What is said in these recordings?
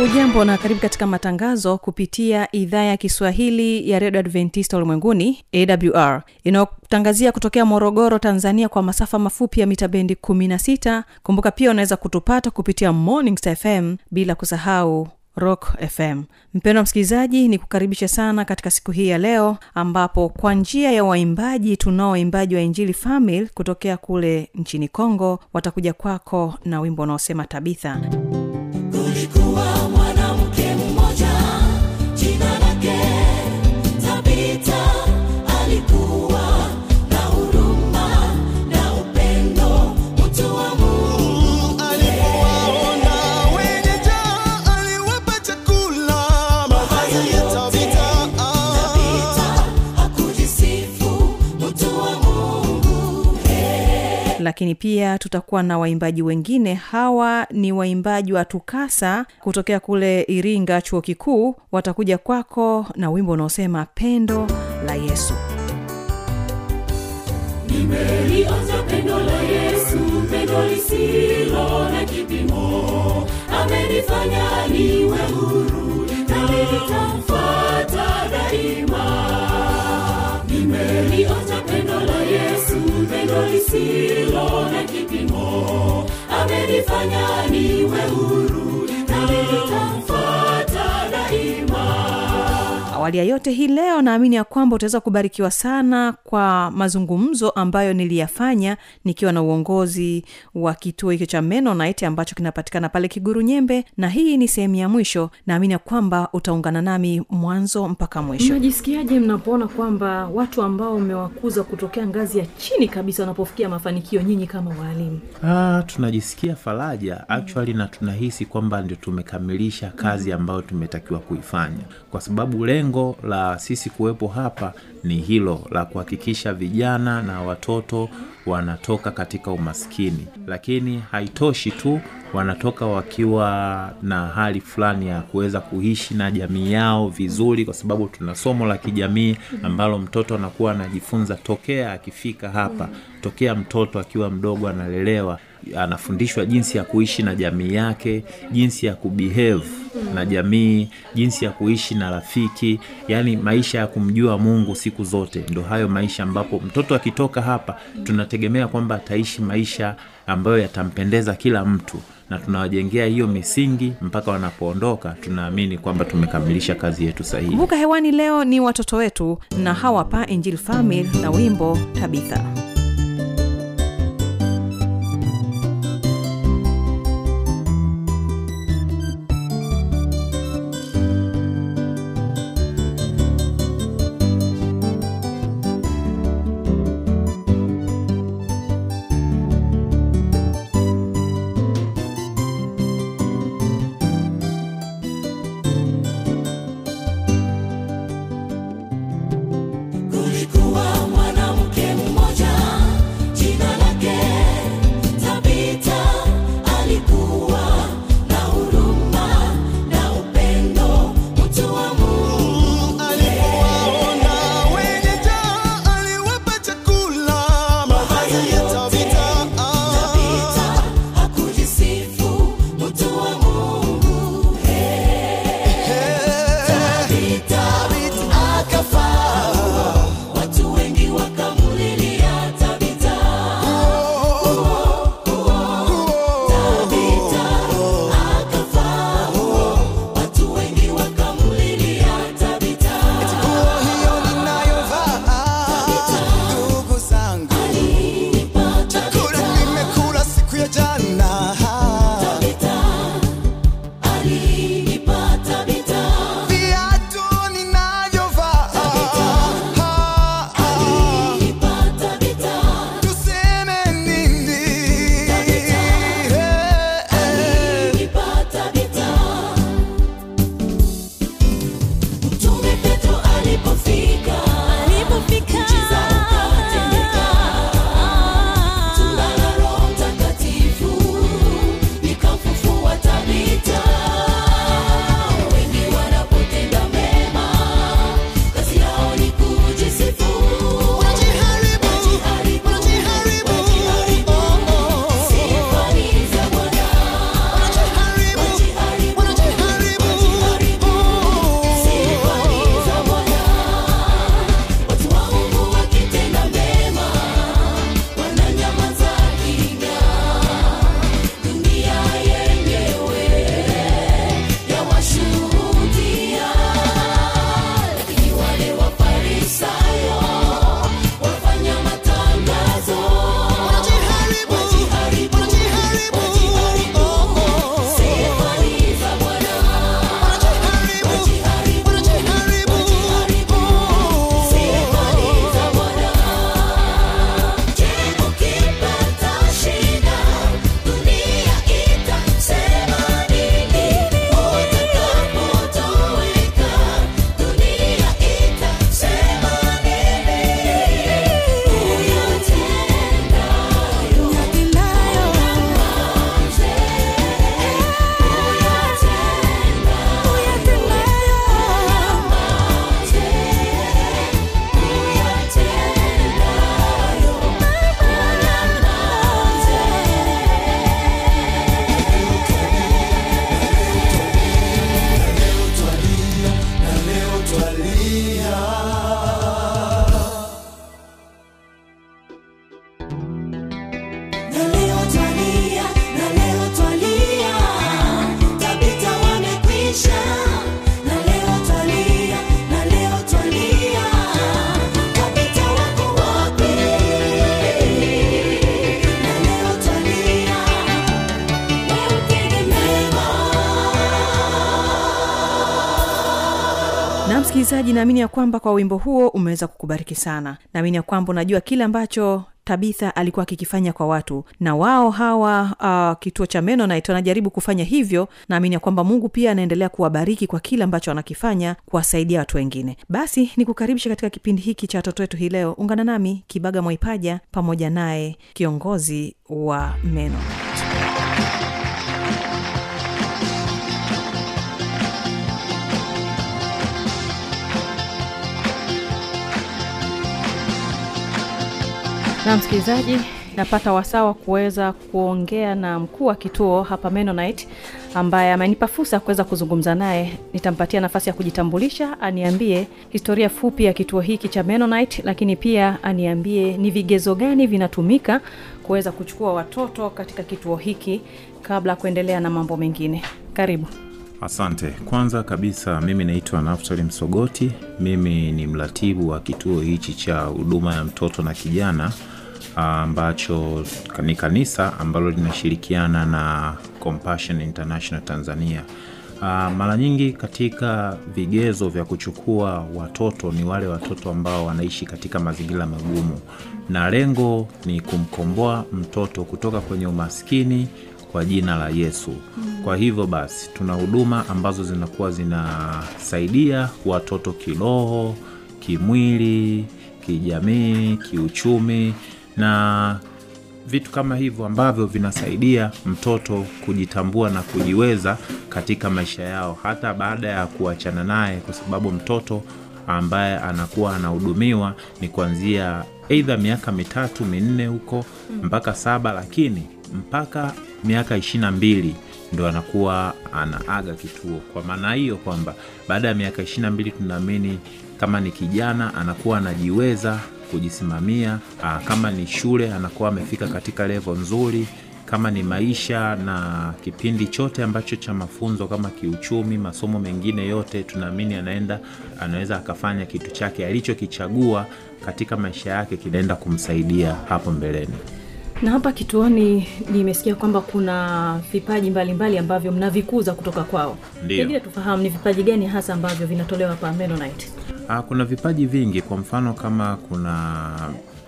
hujambo na karibu katika matangazo kupitia idhaa ya kiswahili ya redio adventista ulimwenguni awr inayotangazia kutokea morogoro tanzania kwa masafa mafupi ya mita bendi 16 kumbuka pia unaweza kutupata kupitia morning fm bila kusahau rock fm mpendwa msikilizaji ni kukaribisha sana katika siku hii ya leo ambapo kwa njia ya waimbaji tunao waimbaji wa injili famil kutokea kule nchini congo watakuja kwako na wimbo unaosema tabitha. Kulikuwa lakini pia tutakuwa na waimbaji wengine. Hawa ni waimbaji wa tukasa kutokea kule iringa chuo kikuu. Watakuja kwako na wimbo unaosema pendo la yesu. Nimelionja pendo la yesu pendo lisilo na kipimo. Amenifanya niwe huru nami daima. Nimelionja pendo la pendo lisilo na kipimo. Amenifanya niwe huru awali ya yote hii leo naamini ya kwamba utaweza kubarikiwa sana kwa mazungumzo ambayo niliyafanya nikiwa na uongozi wa kituo hicho cha menonite ambacho kinapatikana pale kiguru nyembe na hii ni sehemu ya mwisho. Naamini ya kwamba utaungana nami mwanzo mpaka mwisho. Mnajisikiaje mnapoona kwamba watu ambao mmewakuza kutokea ngazi ya chini kabisa wanapofikia mafanikio nyinyi kama waalimu Ah, tunajisikia faraja actually na tunahisi kwamba ndio tumekamilisha kazi ambayo tumetakiwa kuifanya. Kwa sababu lengo la sisi kuwepo hapa ni hilo la kuhakikisha vijana na watoto wanatoka katika umaskini. Lakini haitoshi tu wanatoka wakiwa na hali fulani ya kuweza kuishi na jamii yao vizuri kwa sababu tuna somo la kijamii ambalo mtoto anakuwa anajifunza tokea akifika hapa. Tokea mtoto akiwa mdogo analelewa anafundishwa jinsi ya kuishi na jamii yake jinsi ya kubehave na jamii jinsi ya kuishi na rafiki yaani maisha ya kumjua mungu siku zote. Ndo hayo maisha ambapo mtoto akitoka hapa tunategemea kwamba ataishi maisha ambayo yatampendeza kila mtu. Na tunawajengea hiyo misingi mpaka wanapoondoka tunaamini kwamba tumekamilisha kazi yetu sahihi. Vuka hewani leo ni watoto wetu na hawa pa injil famil na wimbo tabitha msikilizaji naamini ya kwamba kwa wimbo huo umeweza kukubariki sana. Naamini ya kwamba unajua kile ambacho tabitha alikuwa akikifanya kwa watu. Na wao hawa uh, kituo cha menonit wanajaribu kufanya hivyo naamini ya kwamba mungu pia anaendelea kuwabariki kwa kile ambacho wanakifanya kuwasaidia watu wengine. Basi ni kukaribisha katika kipindi hiki cha watoto wetu hii leo. Ungana nami kibaga mwaipaja pamoja naye kiongozi wa menonit na msikilizaji napata wasaa wa kuweza kuongea na mkuu wa kituo hapa menonite ambaye amenipa fursa ya kuweza kuzungumza naye. Nitampatia nafasi ya kujitambulisha aniambie historia fupi ya kituo hiki cha menonite lakini pia aniambie ni vigezo gani vinatumika kuweza kuchukua watoto katika kituo hiki kabla ya kuendelea na mambo mengine. Karibu Asante. Kwanza kabisa, mimi naitwa Naftali Msogoti. Mimi ni mratibu wa kituo hichi cha huduma ya mtoto na kijana ambacho ni kanisa ambalo linashirikiana na Compassion International Tanzania. Uh, mara nyingi katika vigezo vya kuchukua watoto ni wale watoto ambao wanaishi katika mazingira magumu, na lengo ni kumkomboa mtoto kutoka kwenye umaskini kwa jina la Yesu. Kwa hivyo basi, tuna huduma ambazo zinakuwa zinasaidia watoto kiroho, kimwili, kijamii, kiuchumi na vitu kama hivyo ambavyo vinasaidia mtoto kujitambua na kujiweza katika maisha yao hata baada ya kuachana naye, kwa sababu mtoto ambaye anakuwa anahudumiwa ni kuanzia eidha miaka mitatu minne huko mpaka saba, lakini mpaka miaka ishirini na mbili ndo anakuwa anaaga kituo. Kwa maana hiyo kwamba baada ya miaka ishirini na mbili tunaamini kama ni kijana anakuwa anajiweza kujisimamia. Aa, kama ni shule anakuwa amefika katika levo nzuri. Kama ni maisha na kipindi chote ambacho cha mafunzo kama kiuchumi, masomo mengine yote, tunaamini anaenda anaweza akafanya kitu chake alichokichagua katika maisha yake, kinaenda kumsaidia hapo mbeleni. Na hapa kituoni nimesikia kwamba kuna vipaji mbalimbali mbali ambavyo mnavikuza kutoka kwao pengine tufahamu ni vipaji gani hasa ambavyo vinatolewa hapa Mennonite? Ah, kuna vipaji vingi. Kwa mfano kama kuna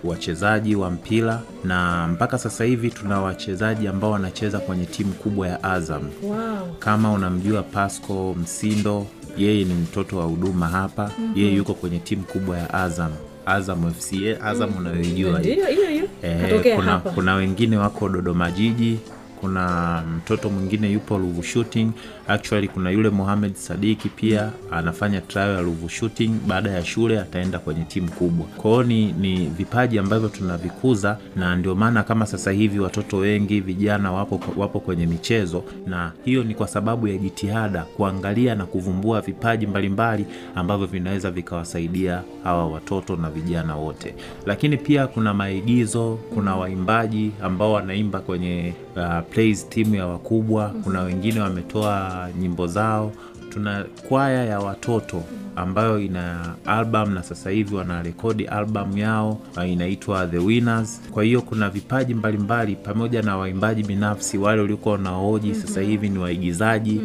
wachezaji wa mpira na mpaka sasa hivi tuna wachezaji ambao wanacheza kwenye timu kubwa ya Azam. wow. Kama unamjua Pasco Msindo, yeye ni mtoto wa huduma hapa. Yeye yuko kwenye timu kubwa ya Azam, Azam FC, Azam unayoijua. Hiyo hiyo Eh, kuna, kuna wengine wako Dodoma Jiji, kuna mtoto mwingine yupo Ruvu Shooting. Actually kuna yule Mohamed Sadiki pia anafanya trial ya Ruvu Shooting. Baada ya shule ataenda kwenye timu kubwa. Kwa ni, ni vipaji ambavyo tunavikuza, na ndio maana kama sasa hivi watoto wengi vijana wapo, wapo kwenye michezo, na hiyo ni kwa sababu ya jitihada kuangalia na kuvumbua vipaji mbalimbali ambavyo vinaweza vikawasaidia hawa watoto na vijana wote. Lakini pia kuna maigizo, kuna waimbaji ambao wanaimba kwenye uh, plays timu ya wakubwa. Kuna wengine wametoa nyimbo zao. Tuna kwaya ya watoto ambayo ina album na sasa hivi wanarekodi album yao uh, inaitwa The Winners. Kwa hiyo kuna vipaji mbalimbali pamoja na waimbaji binafsi wale waliokuwa wanaoji sasa hivi ni waigizaji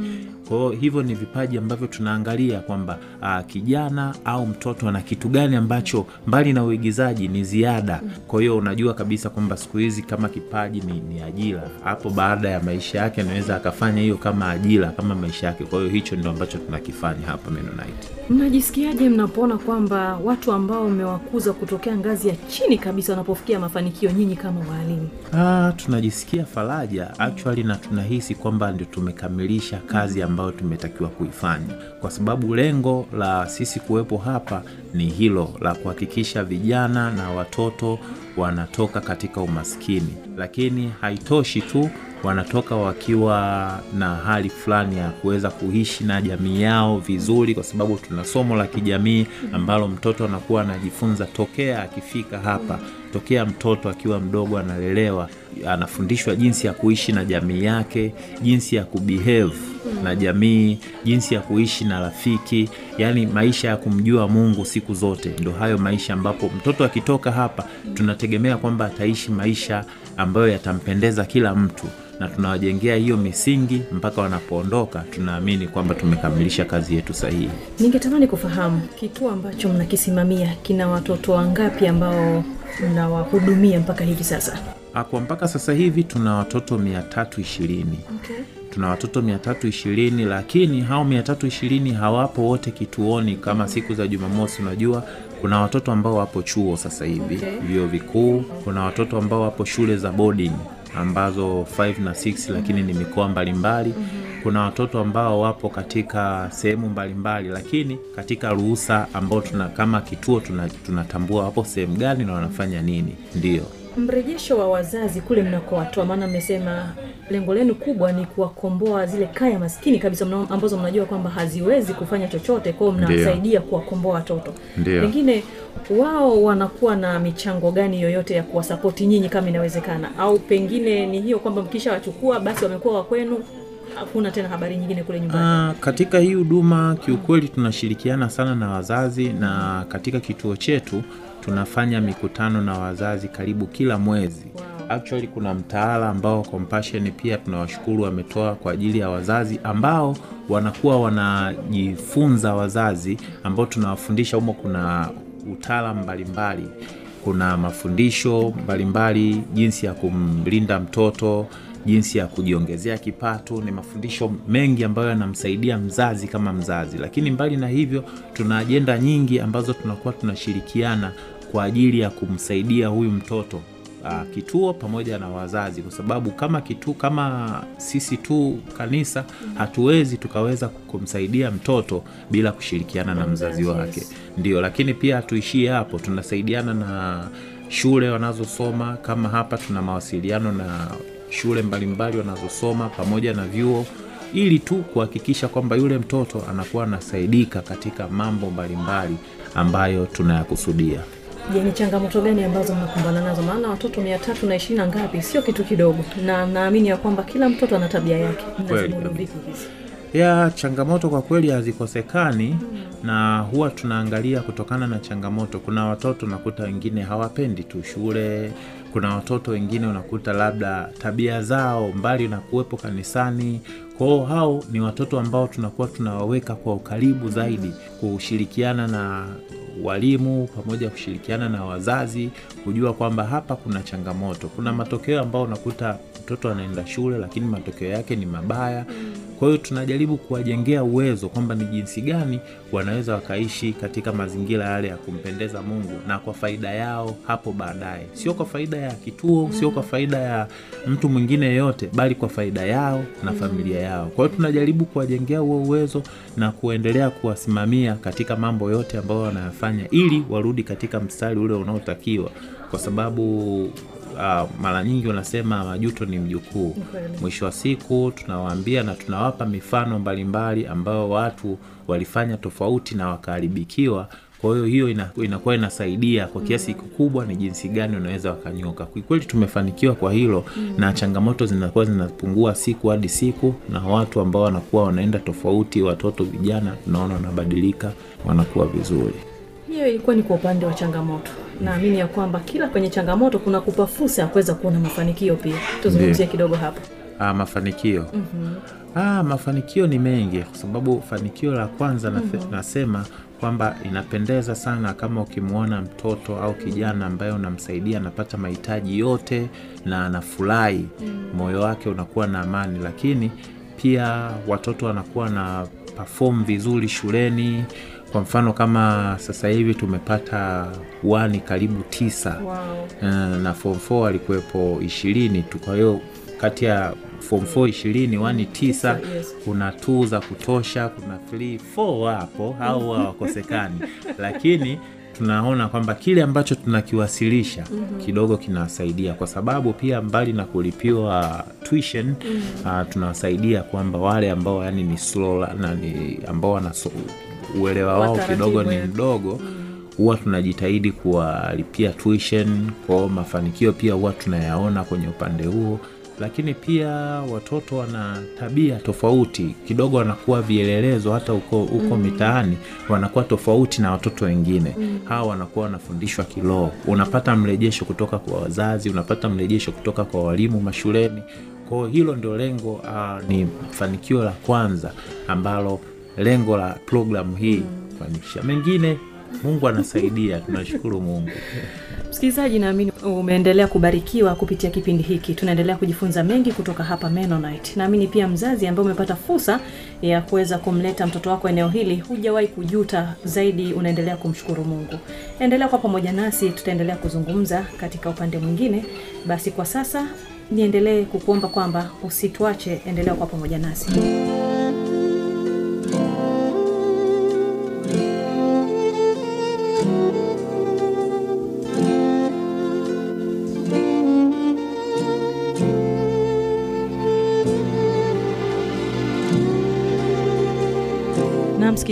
kwa hiyo hivyo ni vipaji ambavyo tunaangalia kwamba ah, kijana au mtoto ana kitu gani ambacho mbali na uigizaji ni ziada. Kwa hiyo unajua kabisa kwamba siku hizi kama kipaji ni, ni ajira, hapo baada ya maisha yake anaweza akafanya hiyo kama ajira kama maisha yake. Kwa hiyo hicho ndio ambacho tunakifanya hapa Mennonite. mnajisikiaje mnapoona kwamba watu ambao mmewakuza kutokea ngazi ya chini kabisa wanapofikia mafanikio nyinyi kama waalimu Ah, tunajisikia faraja actually, na tunahisi kwamba ndio tumekamilisha kazi ambayo tumetakiwa kuifanya, kwa sababu lengo la sisi kuwepo hapa ni hilo la kuhakikisha vijana na watoto wanatoka katika umaskini, lakini haitoshi tu wanatoka wakiwa na hali fulani ya kuweza kuishi na jamii yao vizuri, kwa sababu tuna somo la kijamii ambalo mtoto anakuwa anajifunza tokea akifika hapa, tokea mtoto akiwa mdogo analelewa, anafundishwa jinsi ya kuishi na jamii yake, jinsi ya kubehave na jamii, jinsi ya kuishi na rafiki, yaani maisha ya kumjua Mungu siku zote. Ndo hayo maisha ambapo mtoto akitoka hapa tunategemea kwamba ataishi maisha ambayo yatampendeza kila mtu na tunawajengea hiyo misingi mpaka wanapoondoka tunaamini kwamba tumekamilisha kazi yetu sahihi ningetamani kufahamu kituo ambacho mnakisimamia kina watoto wangapi ambao mnawahudumia mpaka hivi sasa. Ah, kwa mpaka sasa hivi tuna watoto mia tatu ishirini. Okay. tuna watoto 320 lakini hao 320 hawapo wote kituoni kama siku za jumamosi unajua. Kuna watoto ambao wapo chuo sasa hivi. Okay. vyuo vikuu kuna watoto ambao wapo shule za boarding ambazo 5 na 6 lakini ni mikoa mbalimbali. Kuna watoto ambao wapo katika sehemu mbalimbali lakini katika ruhusa ambao tuna kama kituo tuna- tunatambua wapo sehemu gani na wanafanya nini. Ndio mrejesho wa wazazi kule mnakowatoa maana mmesema lengo lenu kubwa ni kuwakomboa zile kaya maskini kabisa mna, ambazo mnajua kwamba haziwezi kufanya chochote kwao mnawasaidia kuwakomboa watoto. Pengine wao wanakuwa na michango gani yoyote ya kuwasapoti nyinyi kama inawezekana? Au pengine ni hiyo kwamba mkishawachukua basi wamekuwa wa kwenu hakuna tena habari nyingine kule nyumbani. Ah, katika hii huduma kiukweli tunashirikiana sana na wazazi na katika kituo chetu tunafanya mikutano na wazazi karibu kila mwezi. Actually kuna mtaala ambao compassion pia tunawashukuru wametoa kwa ajili ya wazazi ambao wanakuwa wanajifunza wazazi ambao tunawafundisha humo kuna utaalam mbalimbali. Kuna mafundisho mbalimbali jinsi ya kumlinda mtoto jinsi ya kujiongezea kipato ni mafundisho mengi ambayo yanamsaidia mzazi kama mzazi. Lakini mbali na hivyo tuna ajenda nyingi ambazo tunakuwa tunashirikiana kwa ajili ya kumsaidia huyu mtoto kituo pamoja na wazazi. Kwa sababu kama kitu kama sisi tu kanisa hatuwezi tukaweza kumsaidia mtoto bila kushirikiana na mzazi wake. ndio lakini pia hatuishie hapo. Tunasaidiana na shule wanazosoma. Kama hapa tuna mawasiliano na shule mbalimbali wanazosoma pamoja na vyuo ili tu kuhakikisha kwamba yule mtoto anakuwa anasaidika katika mambo mbalimbali ambayo tunayakusudia. Je ni changamoto gani ambazo mnakumbana nazo? Maana watoto mia tatu na ishirini na ngapi? Sio kitu kidogo. Na naamini ya kwamba kila mtoto ana tabia yake. Kweli Ya changamoto kwa kweli hazikosekani na huwa tunaangalia kutokana na changamoto. Kuna watoto unakuta wengine hawapendi tu shule kuna watoto wengine unakuta labda tabia zao mbali na kuwepo kanisani. Kwao hao ni watoto ambao tunakuwa tunawaweka kwa ukaribu zaidi kushirikiana na walimu pamoja kushirikiana na wazazi kujua kwamba hapa kuna changamoto. Kuna matokeo ambao unakuta mtoto anaenda shule lakini matokeo yake ni mabaya kwa hiyo tunajaribu kuwajengea uwezo kwamba ni jinsi gani wanaweza wakaishi katika mazingira yale ya kumpendeza mungu na kwa faida yao hapo baadaye. Sio kwa faida ya kituo sio kwa faida ya mtu mwingine yeyote bali kwa faida yao na familia yao. Kwa hiyo tunajaribu kuwajengea huo uwezo na kuendelea kuwasimamia katika mambo yote ambayo wanayafanya ili warudi katika mstari ule unaotakiwa. Kwa sababu uh, mara nyingi wanasema majuto ni mjukuu. Mwisho wa siku tunawaambia na tunawapa mifano mbalimbali ambayo watu walifanya tofauti na wakaharibikiwa. Kwa hiyo hiyo inakuwa inasaidia kwa kiasi kikubwa ni jinsi gani unaweza wakanyoka kikweli tumefanikiwa kwa hilo na changamoto zinakuwa zinapungua siku hadi siku na watu ambao wanakuwa wanaenda tofauti watoto vijana tunaona wanabadilika wanakuwa vizuri. Hiyo ilikuwa ni kwa upande wa changamoto naamini ya kwamba kila kwenye changamoto kuna kupa fursa ya kuweza kuona mafanikio pia tuzungumzie kidogo hapo Ah, mafanikio mm-hmm. ah, mafanikio ni mengi kwa sababu fanikio la kwanza mm-hmm. nasema kwamba inapendeza sana kama ukimwona mtoto au kijana ambaye unamsaidia anapata mahitaji yote na anafurahi mm. moyo wake unakuwa na amani lakini pia watoto wanakuwa na perform vizuri shuleni kwa mfano kama sasa hivi tumepata wani karibu tisa wow. Eh, na form 4 alikuwepo ishirini tu kwa hiyo kati ya form 4 ishirini wani tisa kuna t za kutosha kuna 3 4 wapo au hawakosekani lakini tunaona kwamba kile ambacho tunakiwasilisha mm-hmm. kidogo kinawasaidia kwa sababu pia mbali na kulipiwa tuition mm-hmm. uh, tunawasaidia kwamba wale ambao yani ni slow na ambao wana uelewa wao kidogo ni mdogo huwa tunajitahidi kuwalipia tuition kwao mafanikio pia huwa tunayaona kwenye upande huo. Lakini pia watoto wana tabia tofauti kidogo wanakuwa vielelezo hata huko huko mm. mitaani wanakuwa tofauti na watoto wengine. Mm. hawa wanakuwa wanafundishwa kiroho. Unapata mrejesho kutoka kwa wazazi unapata mrejesho kutoka kwa walimu mashuleni. Kwao hilo ndio lengo uh, ni fanikio la kwanza ambalo lengo la programu hii kufanikisha. Mengine mungu anasaidia tunashukuru mungu. Msikilizaji naamini umeendelea kubarikiwa kupitia kipindi hiki. Tunaendelea kujifunza mengi kutoka hapa Mennonite. Naamini pia mzazi ambaye umepata fursa ya kuweza kumleta mtoto wako eneo hili hujawahi kujuta zaidi unaendelea kumshukuru mungu. Endelea kwa pamoja nasi tutaendelea kuzungumza katika upande mwingine. Basi kwa sasa niendelee kukuomba kwamba usituache endelea kwa pamoja nasi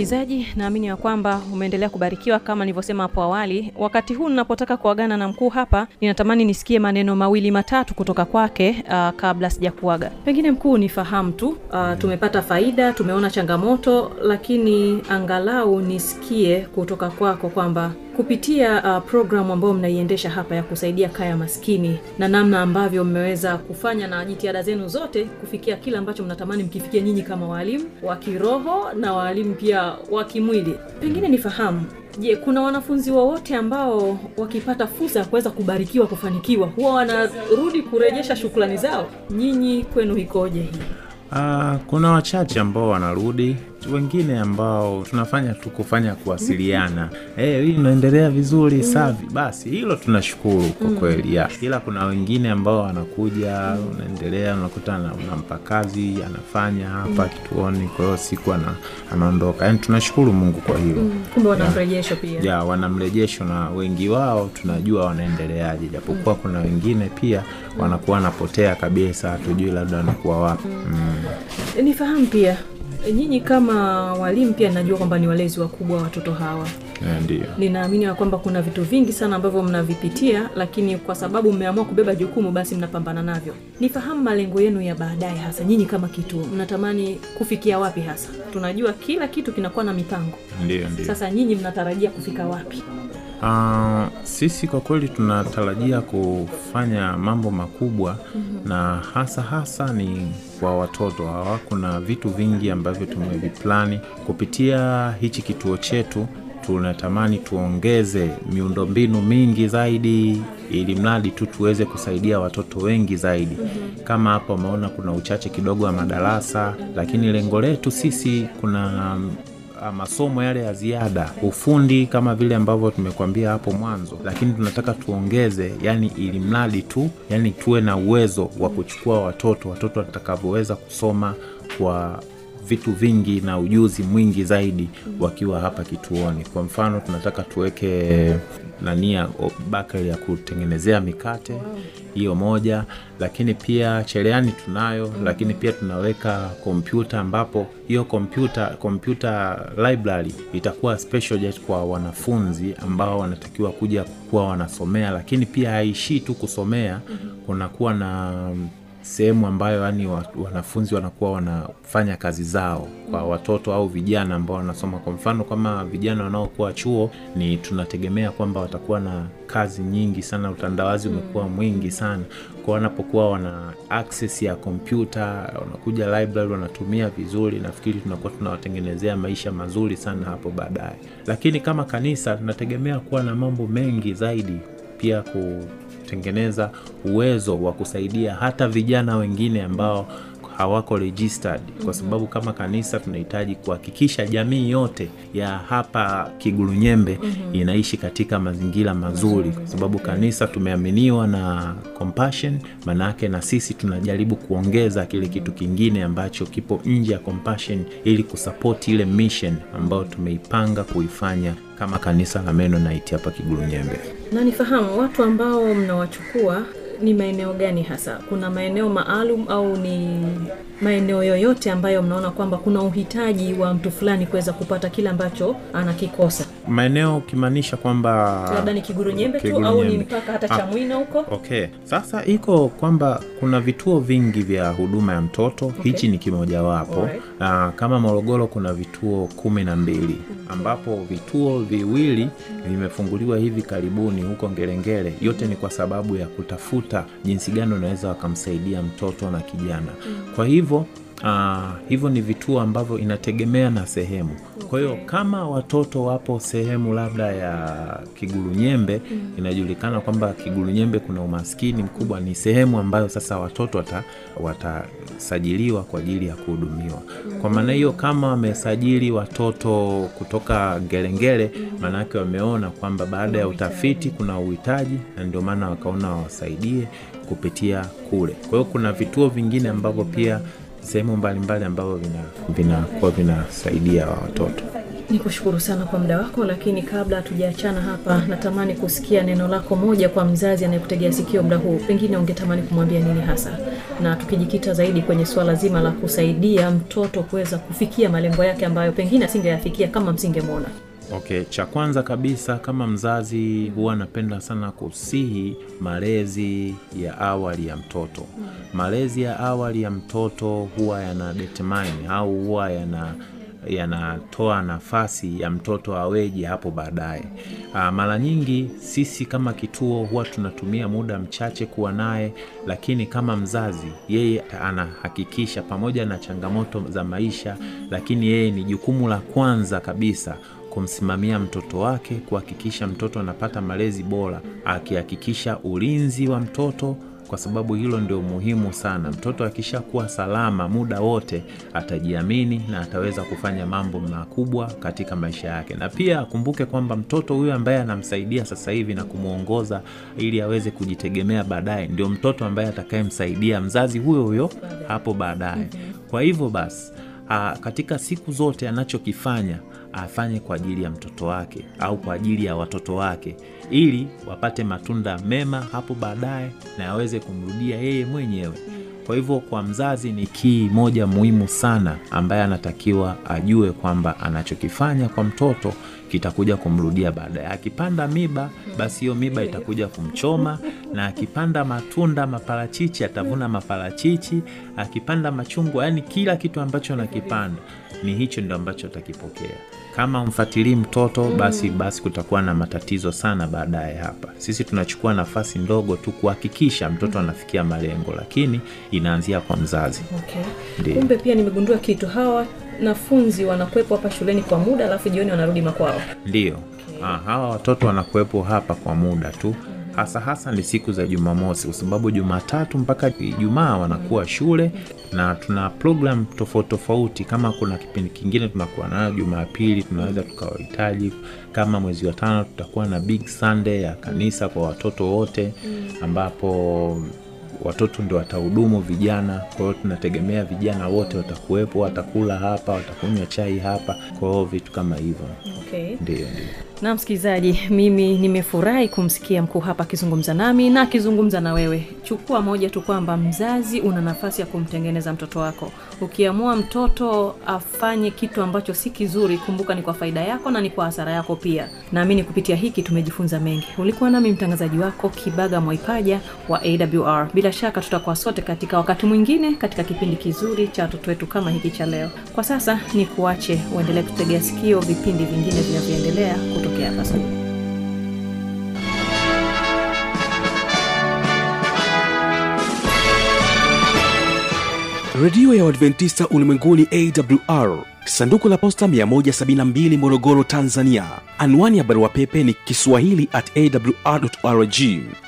msikilizaji naamini ya kwamba umeendelea kubarikiwa kama nilivyosema hapo awali. Wakati huu ninapotaka kuagana na mkuu hapa ninatamani nisikie maneno mawili matatu kutoka kwake uh, kabla sijakuaga. Pengine mkuu nifahamu tu uh, tumepata faida tumeona changamoto lakini angalau nisikie kutoka kwako kwamba kupitia uh, programu ambayo mnaiendesha hapa ya kusaidia kaya maskini na namna ambavyo mmeweza kufanya na jitihada zenu zote kufikia kile ambacho mnatamani mkifikia nyinyi kama waalimu wa kiroho na waalimu pia wa kimwili. Pengine nifahamu je kuna wanafunzi wowote ambao wakipata fursa ya kuweza kubarikiwa kufanikiwa huwa wanarudi kurejesha shukrani zao? Nyinyi kwenu ikoje hii? Uh, kuna wachache ambao wanarudi wengine ambao tunafanya tu kufanya kuwasiliana. Hey, hii inaendelea vizuri safi. Basi hilo tunashukuru kwa kweli ya. ila kuna wengine ambao wanakuja unaendelea unakuta unampa kazi anafanya hapa kituoni kwa hiyo siku ana, anaondoka. Yani tunashukuru mungu kwa hilo. Kumbe wana mrejesho pia. Ya wana mrejesho na wengi wao tunajua wanaendeleaje. Japokuwa kuna wengine pia wanakuwa wanapotea kabisa hatujui labda wanakuwa wapi. Mm. nifahamu pia nyinyi kama walimu pia najua kwamba ni walezi wakubwa wa watoto hawa. Eh, ndio. Ninaamini ya kwamba kuna vitu vingi sana ambavyo mnavipitia lakini kwa sababu mmeamua kubeba jukumu basi mnapambana navyo. Nifahamu malengo yenu ya baadaye hasa nyinyi kama kituo. Mnatamani kufikia wapi hasa? Tunajua kila kitu kinakuwa na mipango. Ndio sasa nyinyi mnatarajia kufika wapi Uh, sisi kwa kweli tunatarajia kufanya mambo makubwa mm-hmm. na hasa hasa ni kwa watoto hawa. Kuna vitu vingi ambavyo tumeviplani kupitia hichi kituo chetu. Tunatamani tuongeze miundombinu mingi zaidi, ili mradi tu tuweze kusaidia watoto wengi zaidi. mm-hmm. Kama hapo umeona kuna uchache kidogo wa madarasa, lakini lengo letu sisi kuna masomo yale ya ziada ufundi kama vile ambavyo tumekuambia hapo mwanzo. Lakini tunataka tuongeze yani ili mradi tu yani tuwe na uwezo wa kuchukua watoto watoto watakavyoweza kusoma kwa vitu vingi na ujuzi mwingi zaidi wakiwa hapa kituoni. Kwa mfano tunataka tuweke nania bakari ya kutengenezea mikate hiyo moja. Lakini pia cherehani tunayo lakini pia tunaweka kompyuta ambapo hiyo kompyuta kompyuta library itakuwa special just kwa wanafunzi ambao wanatakiwa kuja kuwa wanasomea. Lakini pia haishii tu kusomea kunakuwa na sehemu ambayo yani wanafunzi wanakuwa wanafanya kazi zao kwa watoto au vijana ambao wanasoma. Kwa mfano kama vijana wanaokuwa chuo ni tunategemea kwamba watakuwa na kazi nyingi sana utandawazi umekuwa mwingi sana. Kwa wanapokuwa wana access ya kompyuta wanakuja library wanatumia vizuri nafikiri tunakuwa tunawatengenezea maisha mazuri sana hapo baadaye. Lakini kama kanisa tunategemea kuwa na mambo mengi zaidi pia kutengeneza uwezo wa kusaidia hata vijana wengine ambao hawako registered. Kwa sababu kama kanisa tunahitaji kuhakikisha jamii yote ya hapa Kigurunyembe inaishi katika mazingira mazuri, kwa sababu kanisa tumeaminiwa na Compassion, manake na sisi tunajaribu kuongeza kile kitu kingine ambacho kipo nje ya Compassion ili kusapoti ile mission ambayo tumeipanga kuifanya kama kanisa la Mennonite hapa Kigurunyembe. Na nifahamu watu ambao mnawachukua ni maeneo gani hasa? Kuna maeneo maalum au ni maeneo yoyote ambayo mnaona kwamba kuna uhitaji wa mtu fulani kuweza kupata kile ambacho anakikosa? Maeneo ukimaanisha kwamba labda ni kigurunyembe tu au ni mpaka hata cha mwina huko? Okay, sasa iko kwamba kuna vituo vingi vya huduma ya mtoto. Okay. Hichi ni kimojawapo. Uh, kama Morogoro kuna vituo kumi na mbili ambapo vituo viwili vimefunguliwa hivi karibuni huko Ngerengere. Yote ni kwa sababu ya kutafuta jinsi gani unaweza wakamsaidia mtoto na kijana. Kwa hivyo Uh, hivyo ni vituo ambavyo inategemea na sehemu. Kwa hiyo kama watoto wapo sehemu labda ya Kigulunyembe, inajulikana kwamba Kigulunyembe kuna umaskini mkubwa, ni sehemu ambayo sasa watoto wata, watasajiliwa kwa ajili ya kuhudumiwa. Kwa maana hiyo, kama wamesajili watoto kutoka Ngerengere, maanake wameona kwamba baada ya utafiti kuna uhitaji, na ndio maana wakaona wawasaidie kupitia kule. Kwa hiyo kuna vituo vingine ambavyo pia sehemu mbalimbali ambavyo vinakuwa vina vinasaidia watoto. ni kushukuru sana kwa muda wako lakini kabla hatujaachana hapa natamani kusikia neno lako moja kwa mzazi anayekutegea sikio muda huu. Pengine ungetamani kumwambia nini hasa? Na tukijikita zaidi kwenye suala zima la kusaidia mtoto kuweza kufikia malengo yake ambayo pengine asingeyafikia kama msingemwona Okay, cha kwanza kabisa kama mzazi huwa napenda sana kusihi malezi ya awali ya mtoto. Malezi ya awali ya mtoto huwa yana determine au huwa yana yanatoa nafasi ya mtoto aweje hapo baadaye. Ah, Mara nyingi sisi kama kituo huwa tunatumia muda mchache kuwa naye, lakini kama mzazi yeye anahakikisha pamoja na changamoto za maisha, lakini yeye ni jukumu la kwanza kabisa kumsimamia mtoto wake, kuhakikisha mtoto anapata malezi bora, akihakikisha ulinzi wa mtoto kwa sababu hilo ndio muhimu sana. Mtoto akishakuwa salama muda wote atajiamini na ataweza kufanya mambo makubwa katika maisha yake. Na pia akumbuke kwamba mtoto huyo ambaye anamsaidia sasa hivi na kumwongoza ili aweze kujitegemea baadaye, ndio mtoto ambaye atakayemsaidia mzazi huyo huyo hapo baadaye. Kwa hivyo basi katika siku zote anachokifanya afanye kwa ajili ya mtoto wake au kwa ajili ya watoto wake ili wapate matunda mema hapo baadaye na aweze kumrudia yeye mwenyewe. Kwa hivyo kwa mzazi ni kii moja muhimu sana ambaye anatakiwa ajue kwamba anachokifanya kwa mtoto kitakuja kumrudia baadaye. Akipanda miba, basi hiyo miba itakuja kumchoma, na akipanda matunda, maparachichi, atavuna maparachichi. Akipanda machungwa, yani kila kitu ambacho anakipanda ni hicho ndio ambacho atakipokea. Kama umfatilii mtoto basi basi kutakuwa na matatizo sana baadaye. Hapa sisi tunachukua nafasi ndogo tu kuhakikisha mtoto anafikia malengo, lakini inaanzia kwa mzazi. okay. Kumbe pia nimegundua kitu hawa wanafunzi wanakuwepo hapa shuleni kwa muda alafu jioni wanarudi makwao Ndio. Okay. hawa watoto wanakuwepo hapa kwa muda tu hasa hasa ni siku za Jumamosi kwa sababu Jumatatu mpaka Ijumaa wanakuwa shule na tuna program tofauti tofauti. Kama kuna kipindi kingine tunakuwa nayo Jumapili, tunaweza tukawahitaji. Kama mwezi wa tano tutakuwa na big Sunday ya kanisa kwa watoto wote, ambapo watoto ndio watahudumu vijana. Kwa hiyo tunategemea vijana wote watakuwepo, watakula hapa, watakunywa chai hapa, kwa hiyo vitu kama hivyo. okay. Ndio, ndio. Na msikilizaji mimi nimefurahi kumsikia mkuu hapa akizungumza nami na akizungumza na wewe. Chukua moja tu kwamba mzazi una nafasi ya kumtengeneza mtoto wako. Ukiamua mtoto afanye kitu ambacho si kizuri kumbuka ni kwa faida yako na ni kwa hasara yako pia. Naamini kupitia hiki tumejifunza mengi. Ulikuwa nami mtangazaji wako kibaga mwaipaja wa awr bila shaka tutakuwa sote katika wakati mwingine katika kipindi kizuri cha watoto wetu kama hiki cha leo. Kwa sasa ni kuache uendelee kutegea sikio vipindi vingine vinavyoendelea kutokea sasa redio ya uadventista ulimwenguni awr sanduku la posta 172 morogoro tanzania. Anwani ya barua pepe ni kiswahili at awrrg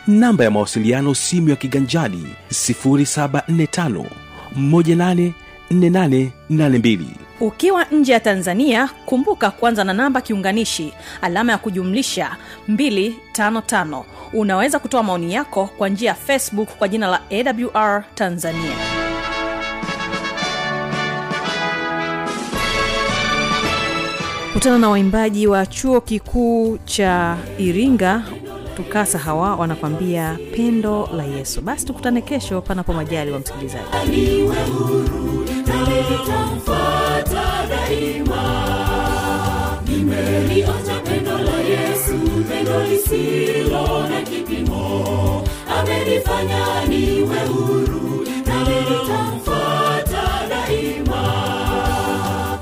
namba ya mawasiliano simu ya kiganjani 745 184882 ukiwa nje ya tanzania kumbuka kwanza na namba kiunganishi alama ya kujumlisha 255 unaweza kutoa maoni yako kwa njia ya facebook kwa jina la awr tanzania. Kutana na waimbaji wa chuo kikuu cha iringa tukasa hawa wanakwambia pendo la yesu. Basi tukutane kesho panapo majali wa msikilizaji nitamfuata daima. Nimelionja pendo la yesu pendo lisilo na kipimo. Amenifanya niwe huru nami nitamfuata daima.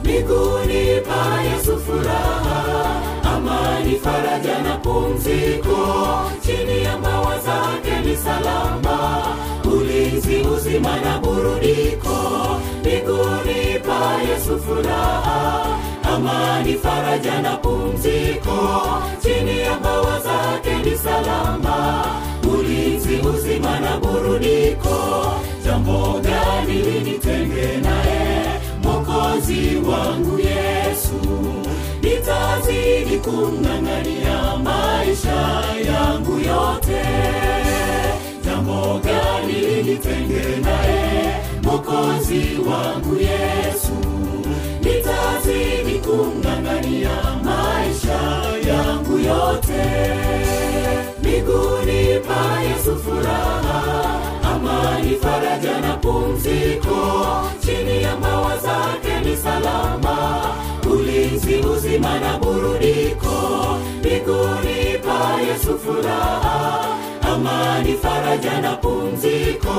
Miguuni pa yesu furaha amani faraja na pumziko. Chini ya mbawa zake ni salama. Ulinzi uzima na burudiko yesu furaha amani faraja na pumziko. Chini ya mbawa zake ni salama ulinzi uzima na burudiko. Jambo gani linitenge naye mokozi wangu yesu? Nitazidi kumng'ang'ania maisha yangu yote. Jambo gani linitenge naye mokozi wangu yesu nitazidi kumng'ang'ania maisha yangu yote. Miguuni pa yesu furaha amani faraja na pumziko. Chini ya mbawa zake ni salama ulinzi uzima na burudiko. Miguuni pa yesu furaha amani faraja na pumziko.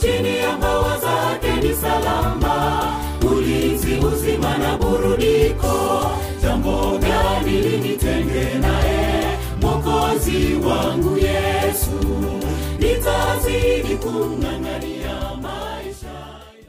Chini ya mbawa zake ni salama. Ulinzi uzima na burudiko. Jambo gani linitenge naye? Mokozi wangu yesu. Nitazidi kumng'ang'ania